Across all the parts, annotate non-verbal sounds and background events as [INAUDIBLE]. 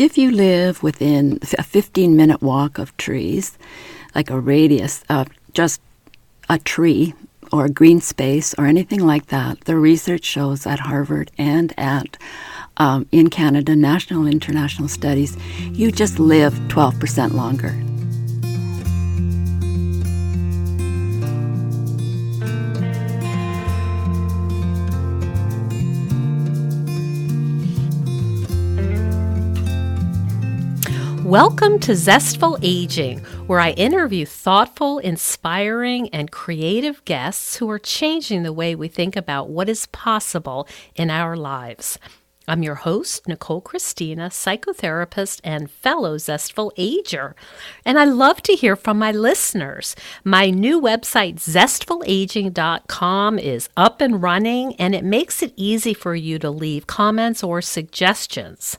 if you live within a 15 minute walk of trees, like a radius of just a tree or a green space or anything like that, the research shows at Harvard and at um, in Canada, national and international studies, you just live 12% longer. Welcome to Zestful Aging, where I interview thoughtful, inspiring, and creative guests who are changing the way we think about what is possible in our lives. I'm your host, Nicole Christina, psychotherapist and fellow Zestful Ager. And I love to hear from my listeners. My new website, zestfulaging.com, is up and running, and it makes it easy for you to leave comments or suggestions.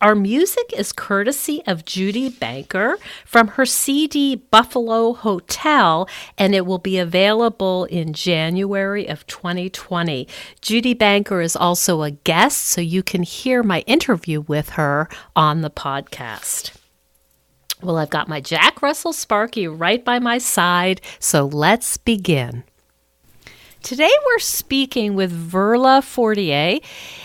Our music is courtesy of Judy Banker from her CD Buffalo Hotel, and it will be available in January of 2020. Judy Banker is also a guest, so you can hear my interview with her on the podcast. Well, I've got my Jack Russell Sparky right by my side, so let's begin. Today we're speaking with Verla Fortier,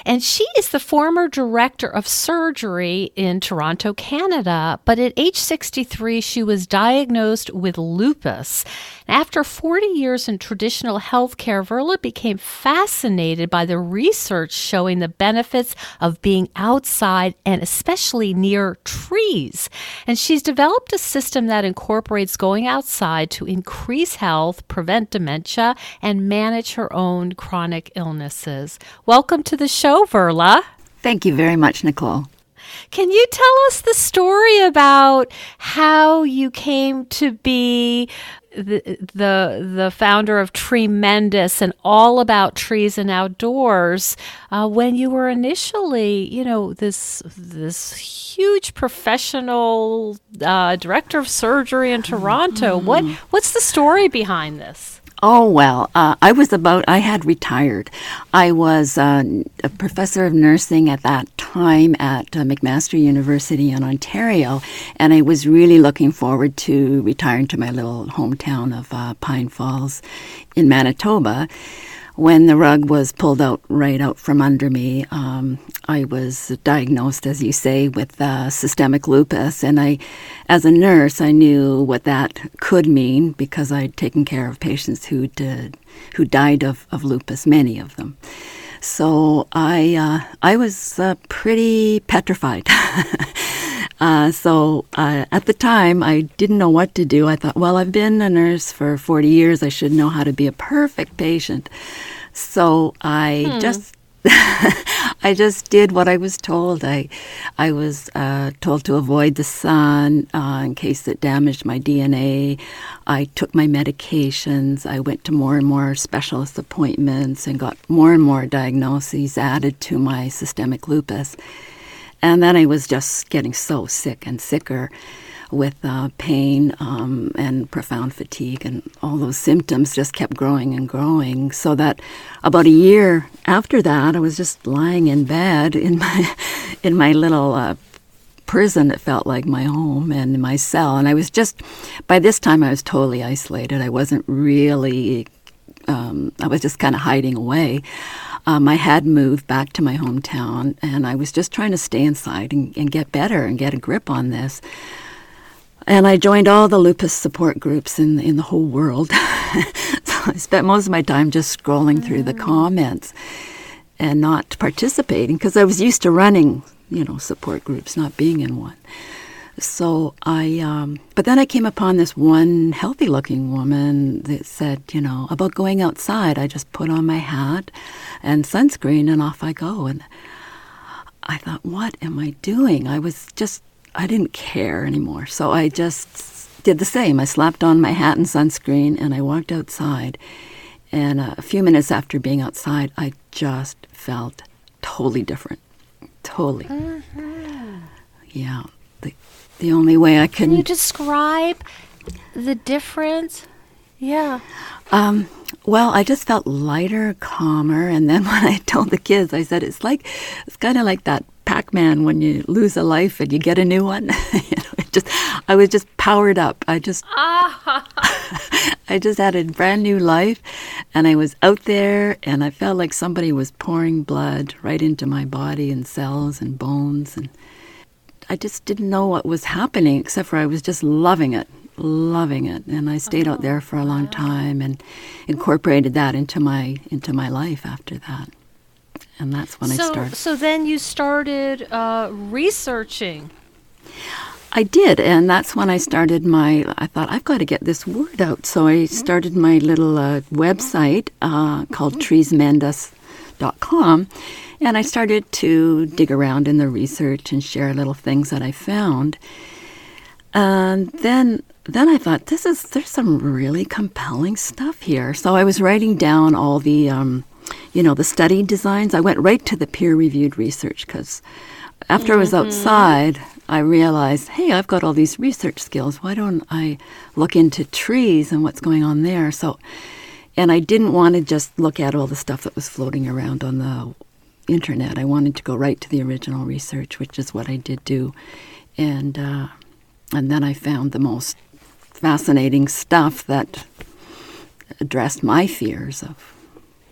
and she is the former director of surgery in Toronto, Canada. But at age 63, she was diagnosed with lupus. After 40 years in traditional healthcare, Verla became fascinated by the research showing the benefits of being outside and especially near trees. And she's developed a system that incorporates going outside to increase health, prevent dementia, and manage her own chronic illnesses. Welcome to the show, Verla. Thank you very much, Nicole. Can you tell us the story about how you came to be the the the founder of Treesmendus and all about trees and outdoors uh, when you were initially you know this this huge professional uh, director of surgery in Toronto mm-hmm. what what's the story behind this Oh, well, uh, I was about, I had retired. I was uh, a professor of nursing at that time at uh, McMaster University in Ontario, and I was really looking forward to retiring to my little hometown of uh, Pine Falls in Manitoba when the rug was pulled out right out from under me, um, I was diagnosed, as you say, with uh, systemic lupus. And I, as a nurse, I knew what that could mean because I'd taken care of patients who did, who died of, of lupus, many of them. So I, uh, I was uh, pretty petrified. [LAUGHS] Uh, so uh, at the time, I didn't know what to do. I thought, well, I've been a nurse for 40 years. I should know how to be a perfect patient. So I hmm. just. [LAUGHS] I just did what I was told. I, I was uh, told to avoid the sun uh, in case it damaged my DNA. I took my medications. I went to more and more specialist appointments and got more and more diagnoses added to my systemic lupus. And then I was just getting so sick and sicker with uh, pain um, and profound fatigue, and all those symptoms just kept growing and growing. So that about a year after that, I was just lying in bed in my [LAUGHS] in my little uh, prison. It felt like my home and my cell, and I was just by this time I was totally isolated. I wasn't really. Um, I was just kind of hiding away. Um, I had moved back to my hometown, and I was just trying to stay inside and, and get better and get a grip on this. And I joined all the lupus support groups in in the whole world. [LAUGHS] so I spent most of my time just scrolling mm. through the mm. comments and not participating because I was used to running, you know, support groups, not being in one. So I, um, but then I came upon this one healthy looking woman that said, you know, about going outside. I just put on my hat and sunscreen and off I go. And I thought, what am I doing? I was just, I didn't care anymore. So I just did the same. I slapped on my hat and sunscreen and I walked outside. And a few minutes after being outside, I just felt totally different. Totally. Mm-hmm. Yeah the only way I can. Can you describe the difference? Yeah. Um, well, I just felt lighter, calmer, and then [LAUGHS] when I told the kids, I said it's like it's kind of like that Pac-Man when you lose a life and you get a new one. [LAUGHS] you know, just I was just powered up. I just ah. [LAUGHS] I just had a brand new life and I was out there and I felt like somebody was pouring blood right into my body and cells and bones and I just didn't know what was happening except for I was just loving it, loving it. And I stayed out oh, there for a long time and incorporated that into my into my life after that and that's when so, I started. So then you started uh, researching. I did, and that's when I started my. I thought I've got to get this word out, so I started my little uh, website uh, called treesmendus.com, and I started to dig around in the research and share little things that I found. And then then I thought this is there's some really compelling stuff here. So I was writing down all the um, you know, the study designs. I went right to the peer reviewed research because after mm-hmm. I was mm-hmm. outside, I realized, hey, I've got all these research skills. Why don't I look into trees and what's going on there? So, and I didn't want to just look at all the stuff that was floating around on the internet. I wanted to go right to the original research, which is what I did do, and uh, and then I found the most fascinating stuff that addressed my fears of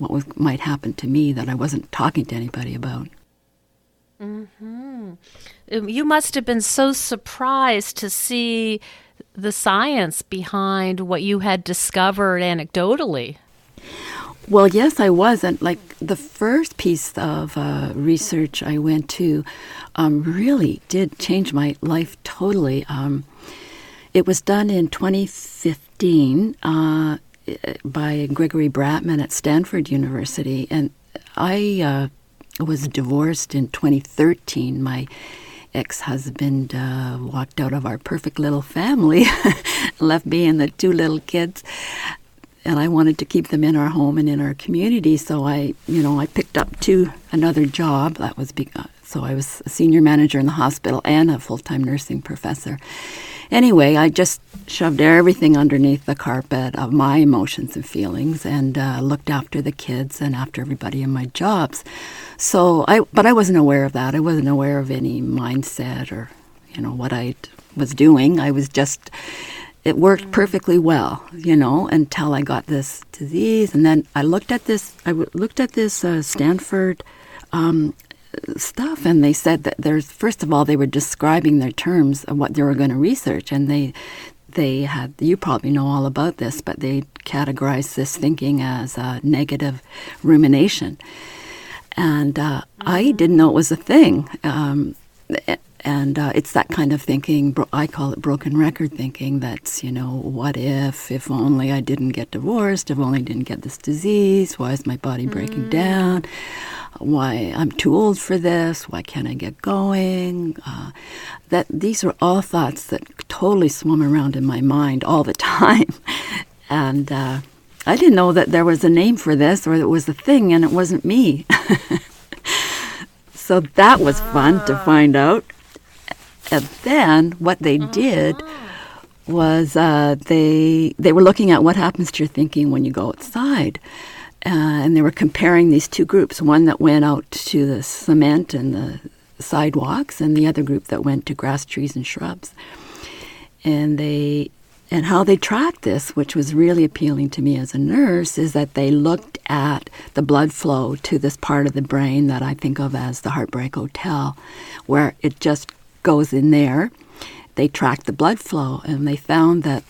what was, might happen to me that I wasn't talking to anybody about. Mm-hmm. Um, you must have been so surprised to see the science behind what you had discovered anecdotally. Well, yes, I was. And like the first piece of uh, research I went to um, really did change my life totally. Um, it was done in 2015. Uh, by Gregory Bratman at Stanford University, and I uh, was divorced in 2013. My ex-husband uh, walked out of our perfect little family, [LAUGHS] left me and the two little kids, and I wanted to keep them in our home and in our community. So I, you know, I picked up two another job. That was be- so I was a senior manager in the hospital and a full-time nursing professor. Anyway, I just shoved everything underneath the carpet of my emotions and feelings and uh, looked after the kids and after everybody in my jobs. So I, but I wasn't aware of that. I wasn't aware of any mindset or, you know, what I was doing. I was just, it worked mm. perfectly well, you know, until I got this disease. And then I looked at this, I looked at this uh, Stanford um, stuff and they said that there's first of all they were describing their terms of what they were going to research and they they had you probably know all about this but they categorized this thinking as a negative rumination and uh, mm-hmm. i didn't know it was a thing um, and uh, it's that kind of thinking i call it broken record thinking that's you know what if if only i didn't get divorced if only i didn't get this disease why is my body breaking mm. down why I'm too old for this, why can't I get going? Uh, that these are all thoughts that totally swum around in my mind all the [LAUGHS] time, and uh, I didn't know that there was a name for this or that it was a thing, and it wasn't me. [LAUGHS] so that was fun to ah. find out. And then what they did was uh, they they were looking at what happens to your thinking when you go outside. Uh, and they were comparing these two groups one that went out to the cement and the sidewalks, and the other group that went to grass, trees, and shrubs. And they and how they tracked this, which was really appealing to me as a nurse, is that they looked at the blood flow to this part of the brain that I think of as the Heartbreak Hotel, where it just goes in there. They tracked the blood flow, and they found that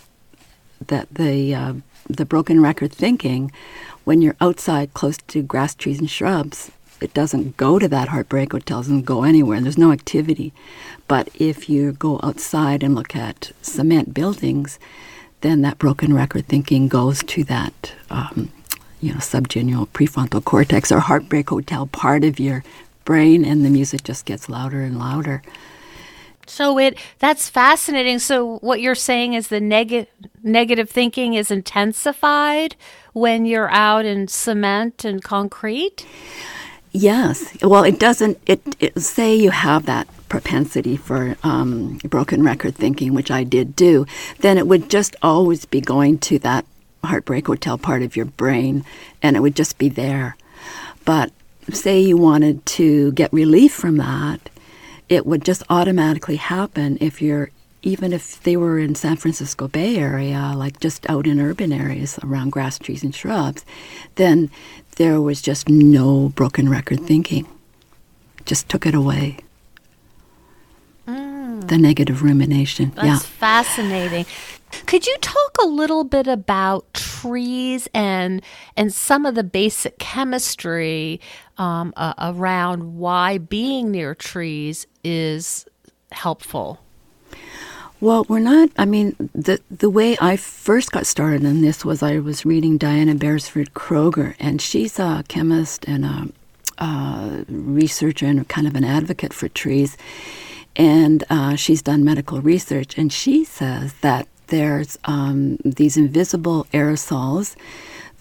that the uh, the broken record thinking when you're outside close to grass, trees, and shrubs, it doesn't go to that heartbreak hotel, it doesn't go anywhere. There's no activity. But if you go outside and look at cement buildings, then that broken record thinking goes to that, um, you know, subgenual prefrontal cortex or heartbreak hotel part of your brain, and the music just gets louder and louder. So it that's fascinating. So what you're saying is the negative negative thinking is intensified when you're out in cement and concrete? Yes. Well, it doesn't. It, it say you have that propensity for um, broken record thinking, which I did do. Then it would just always be going to that heartbreak hotel part of your brain, and it would just be there. But say you wanted to get relief from that, it would just automatically happen if you're even if they were in San Francisco Bay Area, like just out in urban areas around grass, trees, and shrubs, then there was just no broken record thinking. Just took it away. Mm. The negative rumination. That's yeah. fascinating. Could you talk a little bit about trees and and some of the basic chemistry um, uh, around why being near trees is helpful? Well, we're not. I mean, the the way I first got started in this was I was reading Diana Beresford Kroeger, and she's a chemist and a, a researcher and kind of an advocate for trees. And uh, she's done medical research, and she says that there's um, these invisible aerosols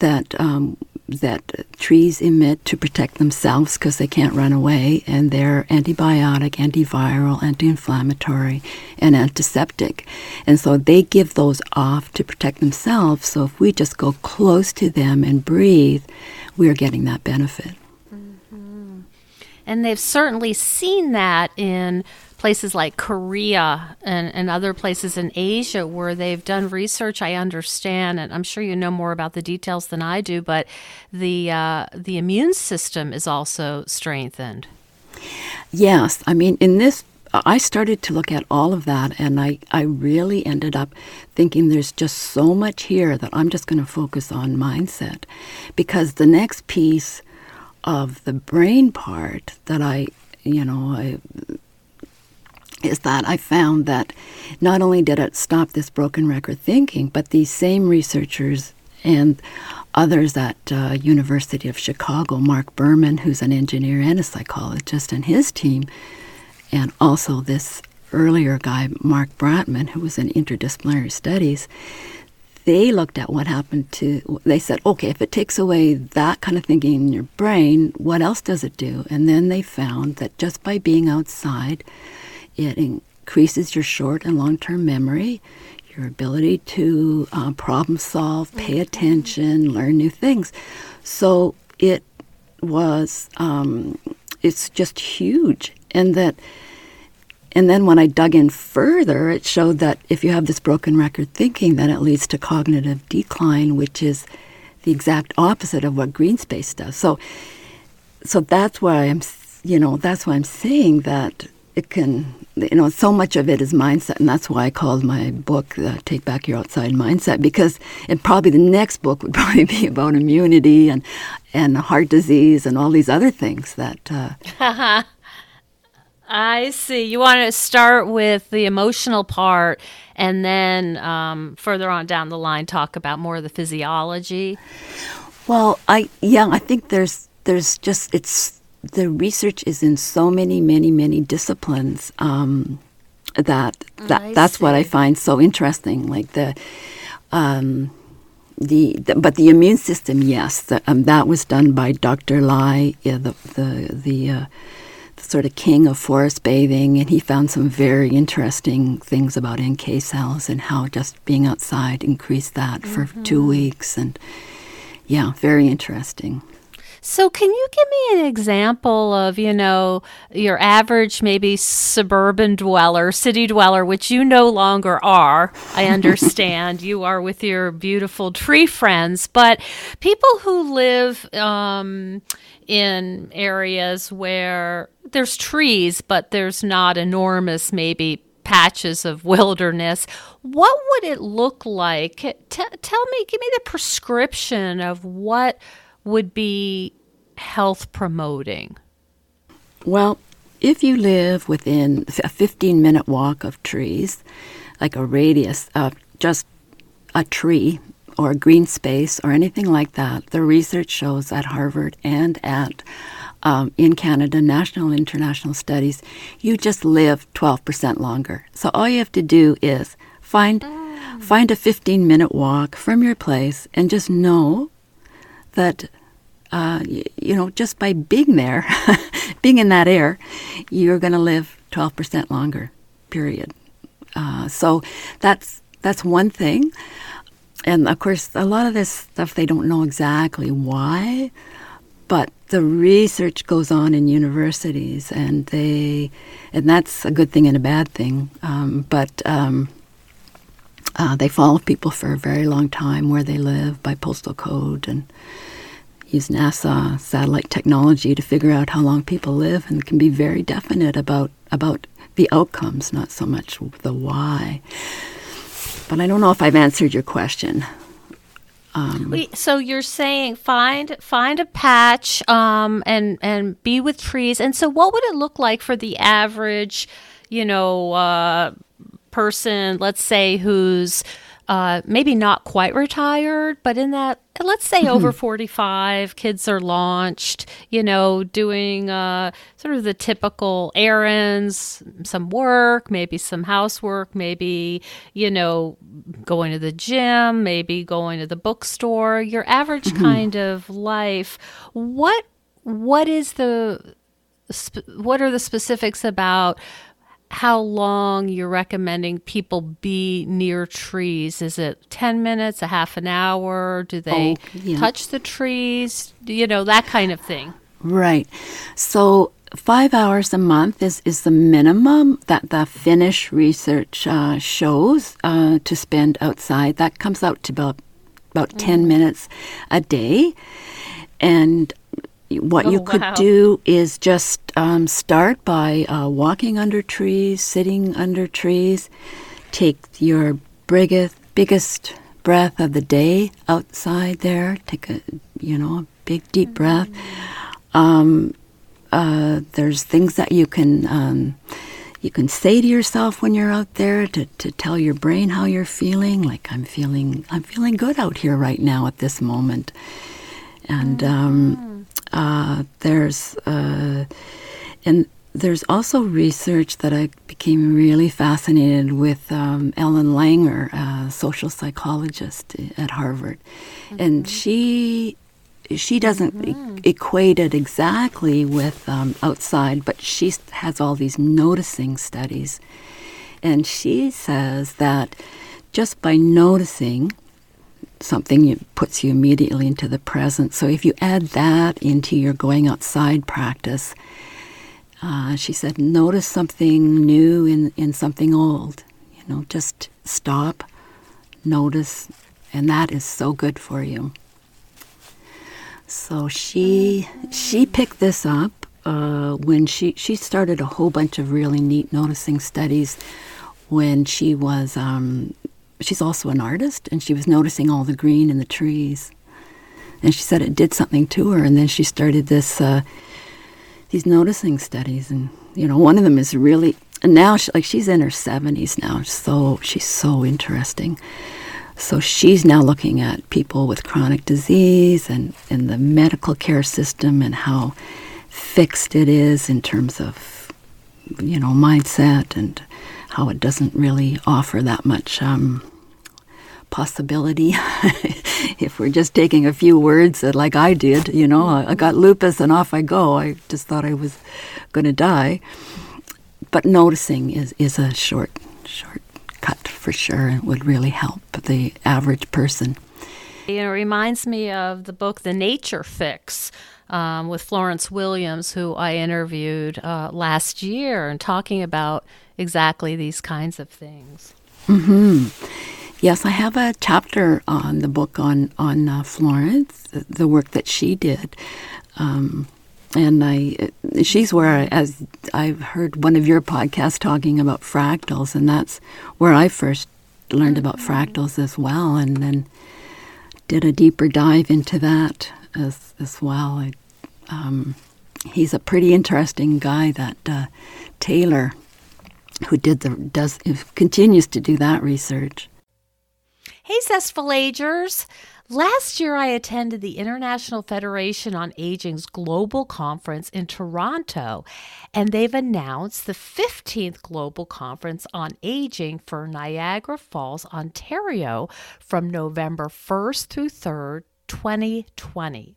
that um, that trees emit to protect themselves because they can't run away, and they're antibiotic, antiviral, anti-inflammatory, and antiseptic, and so they give those off to protect themselves. So if we just go close to them and breathe, we are getting that benefit. Mm-hmm. And they've certainly seen that in places like Korea and, and other places in Asia where they've done research. I understand, and I'm sure you know more about the details than I do, but the uh, the immune system is also strengthened. Yes, I mean in this. I started to look at all of that, and I, I really ended up thinking there's just so much here that I'm just going to focus on mindset. Because the next piece of the brain part that I, you know, I is that I found that not only did it stop this broken record thinking, but these same researchers and others at uh, University of Chicago, Marc Berman, who's an engineer and a psychologist, and his team, and also this earlier guy, Mark Bratman, who was in interdisciplinary studies, they looked at what happened to, they said, okay, if it takes away that kind of thinking in your brain, what else does it do? And then they found that just by being outside, it increases your short and long term memory, your ability to uh, problem solve, pay mm-hmm. attention, learn new things. So it was, um, it's just huge. And that, and then when I dug in further, it showed that if you have this broken record thinking, then it leads to cognitive decline, which is the exact opposite of what green space does. So, so that's why I'm, you know, that's why I'm saying that it can you know so much of it is mindset and that's why i called my book uh, take back your outside mindset because it probably the next book would [LAUGHS] probably be about immunity and and heart disease and all these other things that uh, [LAUGHS] i see. You want to start with the emotional part and then um, further on down the line talk about more of the physiology? Well i yeah i think there's there's just it's the research is in so many, many, many disciplines um, that that that's see. what I find so interesting. Like the. Um, the, the, but the immune system, yes, the, um, that was done by Dr. Lai, yeah, the the the, uh, the, sort of king of forest bathing, and he found some very interesting things about NK cells and how just being outside increased that mm-hmm. for two weeks, and yeah, very interesting. So, can you give me an example of, you know, your average maybe suburban dweller, city dweller, which you no longer are? I [LAUGHS] understand you are with your beautiful tree friends, but people who live um, in areas where there's trees, but there's not enormous, maybe patches of wilderness. What would it look like? T- tell me, give me the prescription of what would be health promoting? Well, if you live within a 15 minute walk of trees, like a radius of just a tree or a green space or anything like that, the research shows at Harvard and at um, in Canada, national and international studies, you just live 12% longer. So all you have to do is find mm. find a 15 minute walk from your place and just know that uh, you, know, just by being there, [LAUGHS] being in that air, you're going to live 12% longer, period. Uh, so that's that's one thing. And of course, a lot of this stuff they don't know exactly why, but the research goes on in universities, and they, and that's a good thing and a bad thing. Um, but um, uh, they follow people for a very long time where they live by postal code and use NASA satellite technology to figure out how long people live, and can be very definite about about the outcomes, not so much the why. But I don't know if I've answered your question. Um, Wait, so you're saying find find a patch um, and and be with trees. And so, what would it look like for the average, you know, uh, person? Let's say who's uh, maybe not quite retired, but in that, let's say mm-hmm. over 45, kids are launched, you know, doing uh, sort of the typical errands, some work, maybe some housework, maybe, you know, going to the gym, maybe going to the bookstore, your average mm-hmm. kind of life. What what is the what are the specifics about how long you're recommending people be near trees. Is it 10 minutes, a half an hour? Do they oh, yeah. touch the trees? You know, that kind of thing. Right. So, five hours a month is, is the minimum that the Finnish research uh, shows uh, to spend outside. That comes out to about, about mm. 10 minutes a day. And what oh, you could wow. do is just um, start by uh, walking under trees, sitting under trees. Take your biggest, biggest breath of the day outside there. Take a, you know, a big deep breath. Um, uh, there's things that you can um, you can say to yourself when you're out there to, to tell your brain how you're feeling. Like I'm feeling I'm feeling good out here right now at this moment, and um, mm uh, there's uh, and there's also research that I became really fascinated with um, Ellen Langer, a social psychologist at Harvard, mm-hmm. and she she doesn't mm-hmm. e- equate it exactly with um, outside, but she has all these noticing studies, and she says that just by noticing something it puts you immediately into the present. So if you add that into your going outside practice, uh, she said, notice something new in, in something old. You know, just stop, notice, and that is so good for you. So she she picked this up uh, when she she started a whole bunch of really neat noticing studies when she was um, she's also an artist, and she was noticing all the green in the trees. And she said it did something to her, and then she started this uh, these noticing studies, and you know, one of them is really and now she, like she's in her 70s now so she's so interesting so she's now looking at people with chronic disease and, and the medical care system and how fixed it is in terms of you know mindset and how it doesn't really offer that much um, possibility. [LAUGHS] if we're just taking a few words uh, like I did, you know, I got lupus and off I go. I just thought I was going to die. But noticing is, is a short, short cut for sure and would really help the average person. It reminds me of the book The Nature Fix. Um, with Florence Williams, who I interviewed uh, last year, and talking about exactly these kinds of things. Hmm. Yes, I have a chapter on the book on on uh, Florence, the, the, work that she did, um, and I she's where as I've heard one of your podcasts talking about fractals, and that's where I first learned about mm-hmm. fractals as well, and then did a deeper dive into that as as well. I, um, he's a pretty interesting guy, that uh, Taylor, who did the does continues to do that research. Hey, Zestful Agers! Last year, I attended the International Federation on Aging's global conference in Toronto, and they've announced the 15th Global Conference on Aging for Niagara Falls, Ontario from November 1st through 3rd, 2020.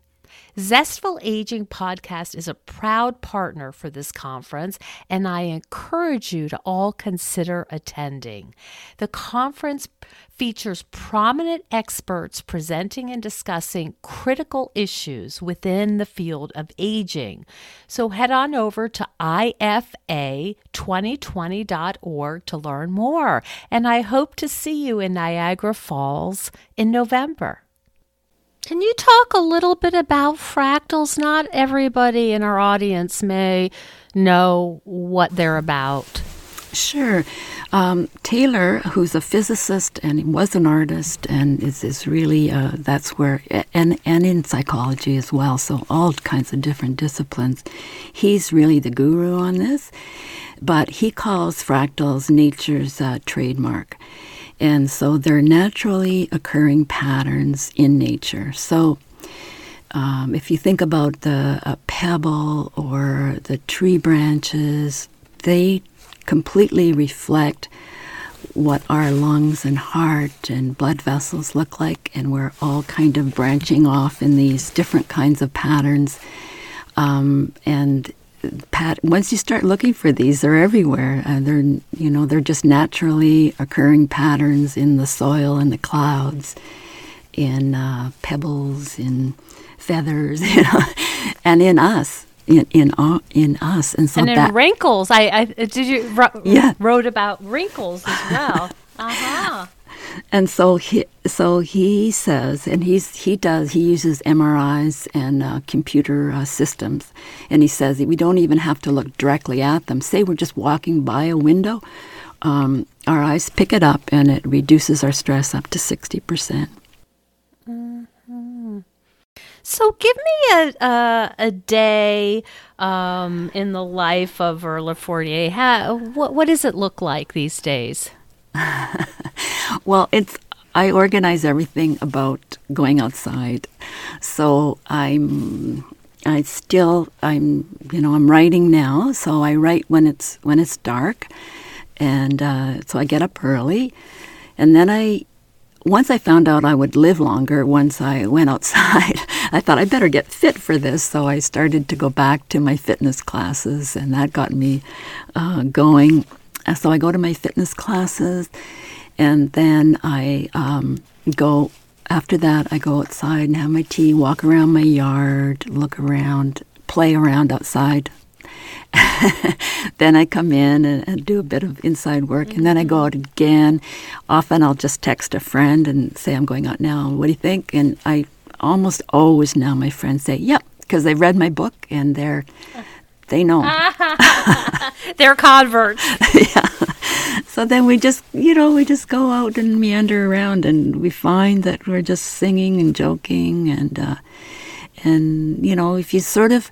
Zestful Aging Podcast is a proud partner for this conference, and I encourage you to all consider attending. The conference features prominent experts presenting and discussing critical issues within the field of aging. So head on over to ifa2020.org to learn more, and I hope to see you in Niagara Falls in November. Can you talk a little bit about fractals? Not everybody in our audience may know what they're about. Sure. Um, Taylor, who's a physicist and was an artist, and is, is really uh, that's where and and in psychology as well. So all kinds of different disciplines. He's really the guru on this, but he calls fractals nature's uh, trademark. And so they're naturally occurring patterns in nature. So um, if you think about the pebble or the tree branches, they completely reflect what our lungs and heart and blood vessels look like, and we're all kind of branching off in these different kinds of patterns. Um, and pat once you start looking for these they're everywhere. Uh, they're you know they're just naturally occurring patterns in the soil and the clouds in uh, pebbles in feathers [LAUGHS] you know and in us in in, uh, in us. And so and in that, wrinkles. I, I did you ro- yeah. wrote about wrinkles as well. [LAUGHS] Uh-huh and so he so he says, and he's he does he uses MRIs and uh, computer uh, systems, and he says we don't even have to look directly at them. Say we're just walking by a window, um, our eyes pick it up, and it reduces our stress up to sixty percent. Mm-hmm. So, give me a a, a day um, in the life of Verla Fortier. How, what what does it look like these days? [LAUGHS] well, it's I organize everything about going outside. So I'm I still I'm you know I'm writing now, so I write when it's when it's dark, and uh, so I get up early, and then I once I found out I would live longer once I went outside, [LAUGHS] I thought I better get fit for this. So I started to go back to my fitness classes, and that got me uh, going. So I go to my fitness classes, and then I um, go. After that, I go outside and have my tea, walk around my yard, look around, play around outside. [LAUGHS] then I come in and, and, do a bit of inside work, mm-hmm. and then I go out again. Often I'll just text a friend and say, I'm going out now. What do you think? And I almost always now my friends say, Yep, because they've read my book and they're [LAUGHS] they know. [LAUGHS] [LAUGHS] they're converts. yeah so then we just, you know, we just go out and meander around, and we find that we're just singing and joking, and uh, and you know, if you sort of,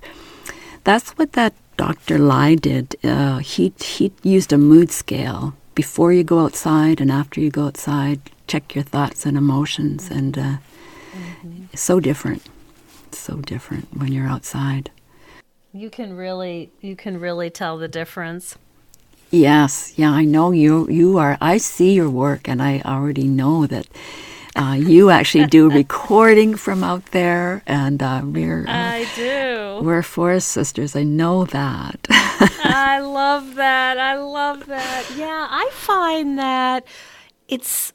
that's what that Dr. Lai did. Uh, he he used a mood scale before you go outside and after you go outside. Check your thoughts and emotions, and uh, mm-hmm. so different, so different when you're outside. You can really you can really tell the difference. Yes, yeah, I know you. You are. I see your work, and I already know that uh, you actually do [LAUGHS] recording from out there, and uh, we're. Uh, I do. We're forest sisters. I know that. [LAUGHS] I love that. I love that. Yeah, I find that it's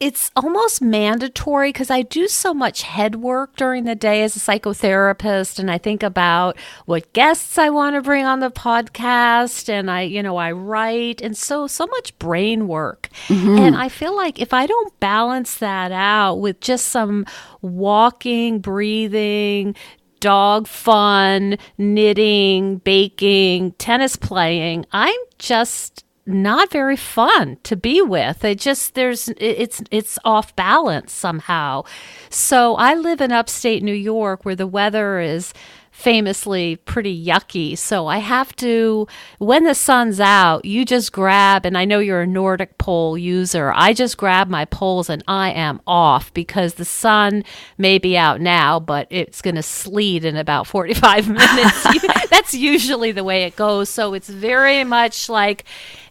it's almost mandatory because I do so much head work during the day as a psychotherapist and I think about what guests I want to bring on the podcast and I you know I write and so so much brain work. Mm-hmm. And I feel like if I don't balance that out with just some walking, breathing, dog fun, knitting, baking, tennis playing, I'm just not very fun to be with. It just there's it's it's off balance somehow. So I live in upstate New York where the weather is famously pretty yucky. So I have to, when the sun's out, you just grab, and I know you're a Nordic pole user. I just grab my poles and I am off because the sun may be out now, but it's going to sleet in about 45 [LAUGHS] minutes. [LAUGHS] That's usually the way it goes. So it's very much like,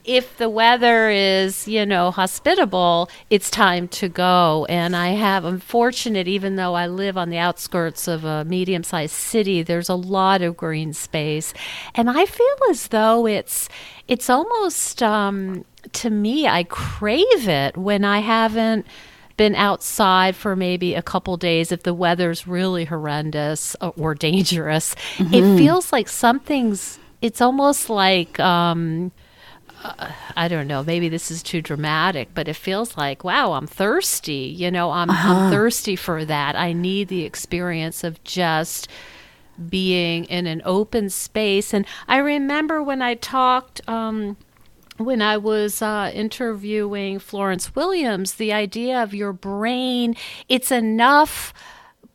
if the weather is, you know, hospitable, it's time to go. And I have, I'm fortunate, even though I live on the outskirts of a medium sized city, there's a lot of green space. And I feel as though it's, it's almost, um, to me, I crave it when I haven't been outside for maybe a couple days if the weather's really horrendous or dangerous. Mm-hmm. It feels like something's, it's almost like, um, uh, I don't know, maybe this is too dramatic, but it feels like, wow, I'm thirsty. You know, I'm, uh-huh. I'm thirsty for that. I need the experience of just being in an open space. And I remember when I talked, um, when I was uh, interviewing Florence Williams, the idea of your brain, it's enough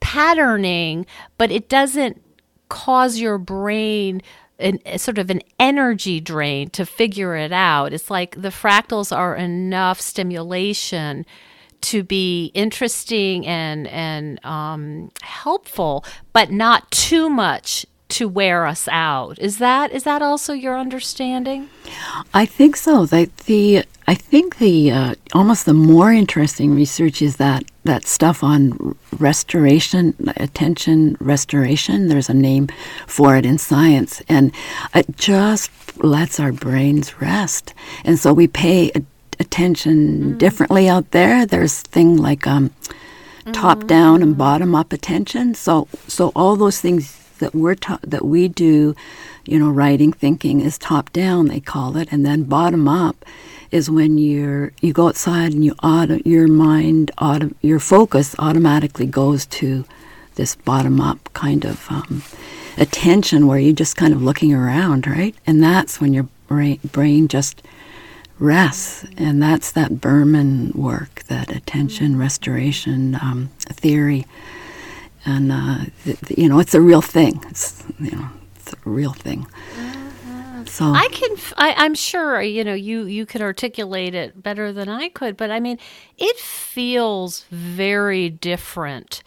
patterning, but it doesn't cause your brain an, sort of an energy drain to figure it out. It's like the fractals are enough stimulation to be interesting and and um, helpful, but not too much to wear us out. Is that is that also your understanding? I think so. The, the I think the uh, almost the more interesting research is that that stuff on restoration, attention restoration. There's a name for it in science, and it just lets our brains rest, and so we pay attention mm-hmm. differently out there. There's thing like um, mm-hmm. top down and bottom up attention. So so all those things that we're ta- that we do, you know, writing, thinking is top down. They call it, and then bottom up is when you're you go outside and you auto, your mind auto, your focus automatically goes to this bottom up kind of um, attention where you're just kind of looking around, right? And that's when your brain, brain just rests, and that's that Berman work, that attention restoration um, theory, and uh, th- th- you know it's a real thing. It's you know it's a real thing. So. I can, I, am sure, you know, you you could articulate it better than I could, but I mean, it feels very different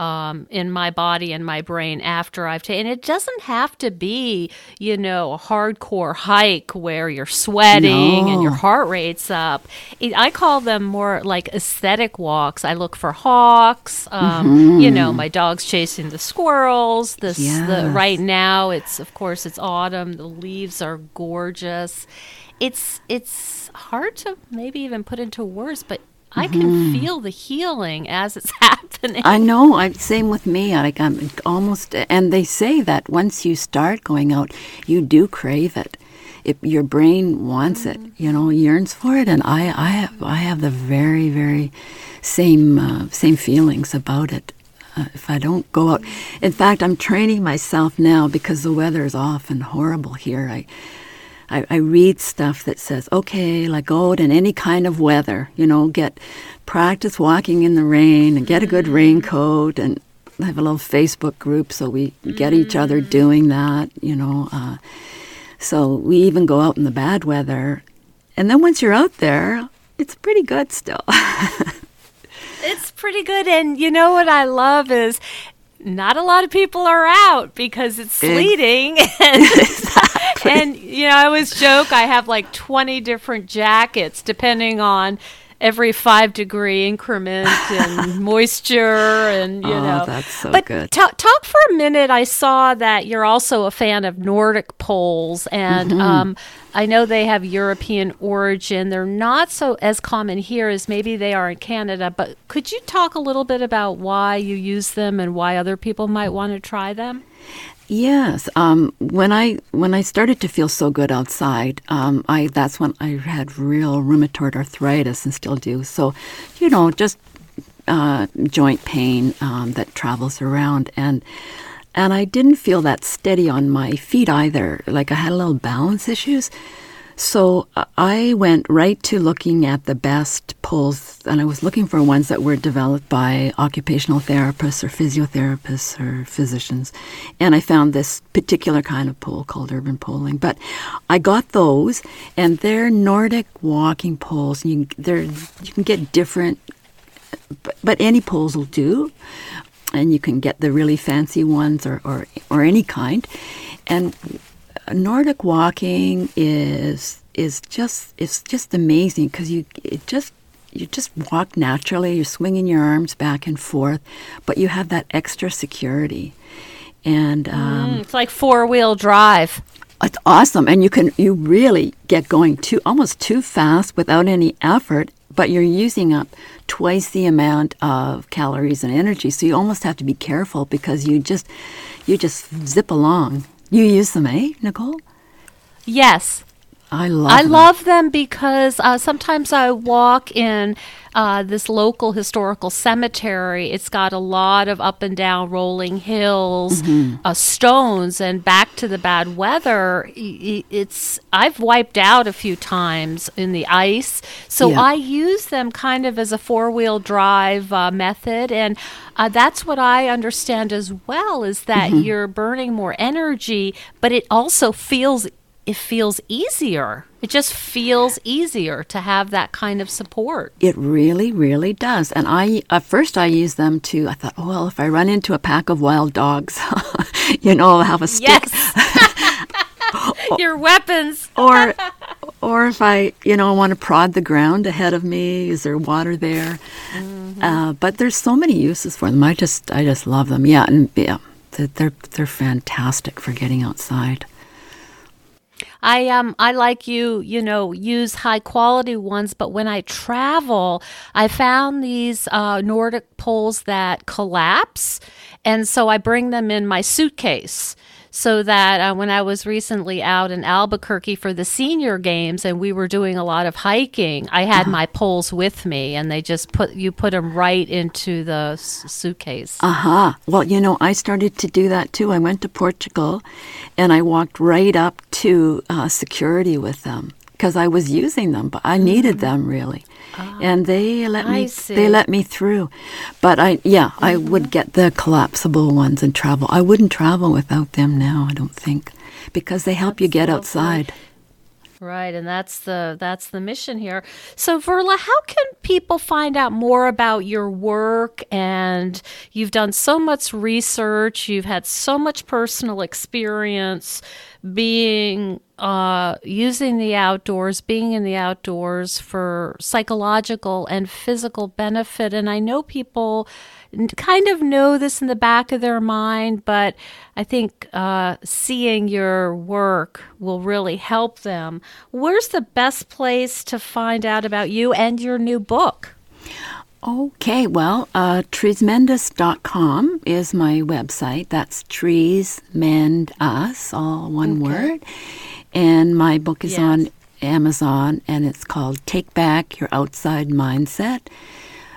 um, in my body and my brain after I've taken. It doesn't have to be, you know, a hardcore hike where you're sweating no. and your heart rate's up. It, I call them more like aesthetic walks. I look for hawks. Um, mm-hmm. You know, my dog's chasing the squirrels. This yes. the, right now, it's of course it's autumn. The leaves are gorgeous. It's it's hard to maybe even put into words, but I can mm-hmm. feel the healing as it's [LAUGHS] happening. I know. I same with me. Like I'm almost, and they say that once you start going out, you do crave it. If your brain wants mm-hmm. it, you know, yearns for it, and I, I have, I have the very, very same, uh, same feelings about it. Uh, if I don't go out, in fact, I'm training myself now because the weather is often horrible here. I, I, I read stuff that says, okay, like go out in any kind of weather, you know, get practice walking in the rain and get a good mm-hmm. raincoat and I have a little Facebook group so we get each other mm. doing that, you know. Uh, so we even go out in the bad weather. And then once you're out there, it's pretty good still. [LAUGHS] it's pretty good. And you know what I love is not a lot of people are out because it's sleeting. [LAUGHS] And, [LAUGHS] exactly. and, you know, I always joke I have like 20 different jackets depending on every five degree increment and [LAUGHS] moisture and you oh, know that's so but good. T- talk for a minute i saw that you're also a fan of nordic poles and mm-hmm. um, I know they have European origin. They're not so as common here as maybe they are in Canada, but could you talk a little bit about why you use them and why other people might want to try them? Yes, um, when I when I started to feel so good outside, um, I that's when I had real rheumatoid arthritis and still do. So, you know, just uh, joint pain um, that travels around, and and I didn't feel that steady on my feet either. Like I had a little balance issues. So uh, I went right to looking at the best poles, and I was looking for ones that were developed by occupational therapists or physiotherapists or physicians. And I found this particular kind of pole called Urban Poling. But I got those, and they're Nordic walking poles. You, they're, you can get different, but, but any poles will do. And you can get the really fancy ones or, or, or any kind. And Nordic walking is is just it's just amazing because you it just you just walk naturally. You're swinging your arms back and forth, but you have that extra security, and um, Mm, it's like four wheel drive. it's awesome. And you can you really get going too almost too fast without any effort, but you're using up twice the amount of calories and energy. So you almost have to be careful because you just you just zip along. You use them, eh, Nicole? Yes. I love. I them. love them because uh, sometimes I walk in uh, this local historical cemetery. It's got a lot of up and down rolling hills, uh, stones, and back to the bad weather. It's I've wiped out a few times in the ice, so Yeah. I use them kind of as a four wheel drive uh, method, and uh, that's what I understand as well. Is that you're burning more energy, but it also feels it feels easier. It just feels easier to have that kind of support. It really, really does. And I, at first, I used them to. I thought, oh well, if I run into a pack of wild dogs, [LAUGHS] you know, I'll have a stick. Yes. [LAUGHS] Your weapons. Or, or if I, you know, I want to prod the ground ahead of me, is there water there? Uh, but there's so many uses for them. I just, I just love them. Yeah, and yeah, they're, they're fantastic for getting outside. I um I like you, you know, use high quality ones, but when I travel, I found these uh, Nordic poles that collapse, and so I bring them in my suitcase. So that uh, when I was recently out in Albuquerque for the senior games and we were doing a lot of hiking, I had my poles with me, and they just put you put them right into the s- suitcase. Aha. Well, you know, I started to do that too. I went to Portugal and I walked right up to uh, security with them because I was using them, but I needed mm. them really. Ah, and they let I me see. they let me through. But I yeah, I mm-hmm. would get the collapsible ones and travel. I wouldn't travel without them now, I don't think, because they help you get outside. Right, and that's the that's the mission here. So Verla, how can people find out more about your work and you've done so much research, you've had so much personal experience being uh using the outdoors, being in the outdoors for psychological and physical benefit and I know people kind of know this in the back of their mind, but I think uh, seeing your work will really help them. Where's the best place to find out about you and your new book? Okay, well, uh, treesmendus.com is my website. That's trees mend us, all one word. And my book is Yes. on Amazon and it's called Take Back Your Outside Mindset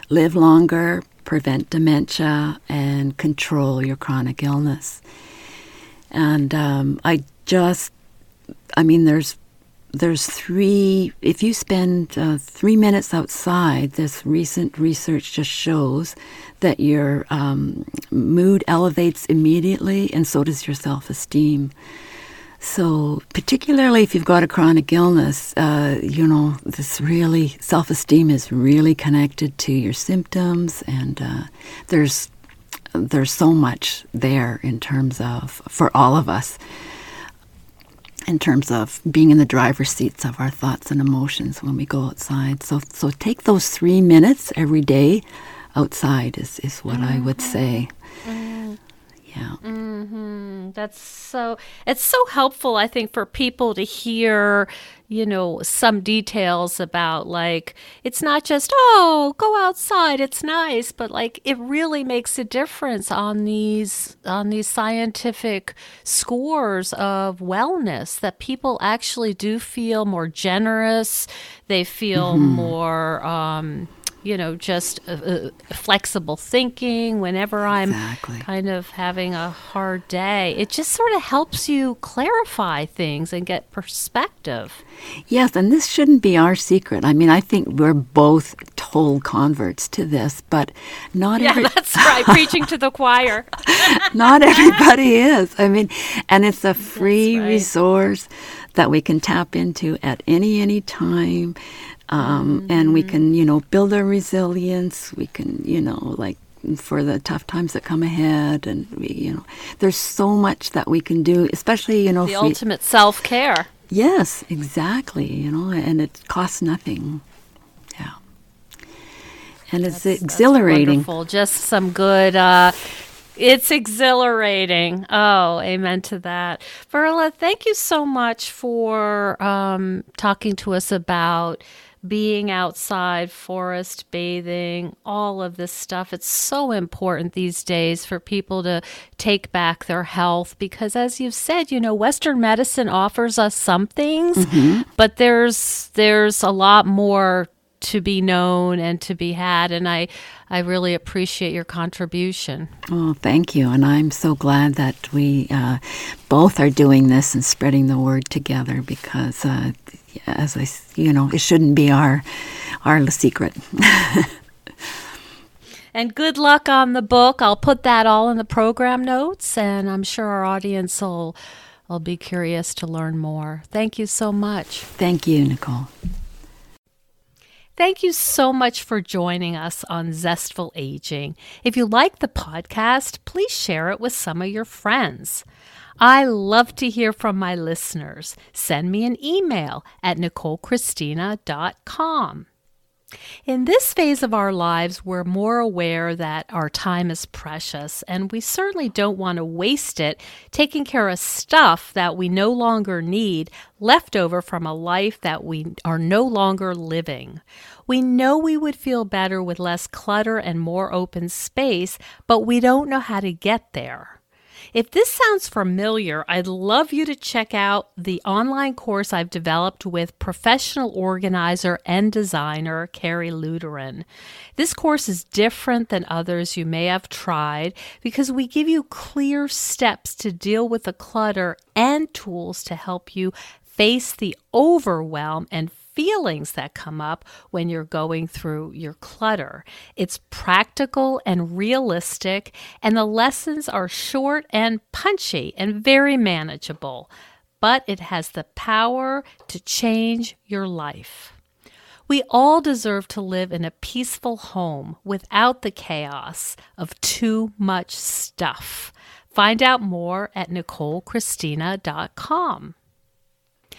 Live Longer, Prevent Dementia, and Control Your Chronic Illness. And um, I just, I mean, there's there's three if you spend uh, three minutes outside this recent research just shows that your um, mood elevates immediately and so does your self-esteem so particularly if you've got a chronic illness uh, you know this really self-esteem is really connected to your symptoms and uh, there's there's so much there in terms of for all of us in terms of being in the driver's seats of our thoughts and emotions when we go outside. So, so take those three minutes every day outside is, is what I would say. Yeah. Mm, That's so it's so helpful I think for people to hear, you know, some details about like it's not just oh, go outside, it's nice, but like it really makes a difference on these on these scientific scores of wellness that people actually do feel more generous, they feel more um you know, just uh, uh, flexible thinking whenever I'm Exactly. kind of having a hard day. It just sort of helps you clarify things and get perspective. Yes, and this shouldn't be our secret. I mean, I think we're both told converts to this, but not every that's right. Preaching to the [LAUGHS] choir. not everybody [LAUGHS] is. I mean, and it's a free right. resource that we can tap into at any any time, um, and we can you know build our resilience. We can you know like for the tough times that come ahead, and we, you know, there's so much that we can do, especially you know the ultimate self care. Yes, exactly. You know, and it costs nothing. Yeah, and it's exhilarating. That's Just some good. Uh, it's exhilarating. Oh, amen to that. Verla, thank you so much for um, talking to us about being outside, forest bathing, all of this stuff. It's so important these days for people to take back their health because as you've said, you know, western medicine offers us some things, mm-hmm. but there's there's a lot more to be known and to be had and I I really appreciate your contribution. Oh, thank you. And I'm so glad that we uh, both are doing this and spreading the word together because uh, as I, you know, it shouldn't be our our secret. [LAUGHS] and good luck on the book. I'll put that all in the program notes, and I'm sure our audience will will be curious to learn more. Thank you so much. Thank you, Nicole. Thank you so much for joining us on Zestful Aging. If you like the podcast, please share it with some of your friends. I love to hear from my listeners. Send me an email at nicolechristina.com. In this phase of our lives, we're more aware that our time is precious, and we certainly don't want to waste it taking care of stuff that we no longer need, left over from a life that we are no longer living. We know we would feel better with less clutter and more open space, but we don't know how to get there. If this sounds familiar, I'd love you to check out the online course I've developed with professional organizer and designer Carrie Luderin. This course is different than others you may have tried because we give you clear steps to deal with the clutter and tools to help you face the overwhelm and feelings that come up when you're going through your clutter. It's practical and realistic, and the lessons are short and punchy and very manageable, but it has the power to change your life. We all deserve to live in a peaceful home without the chaos of too much stuff. Find out more at NicoleChristina.com.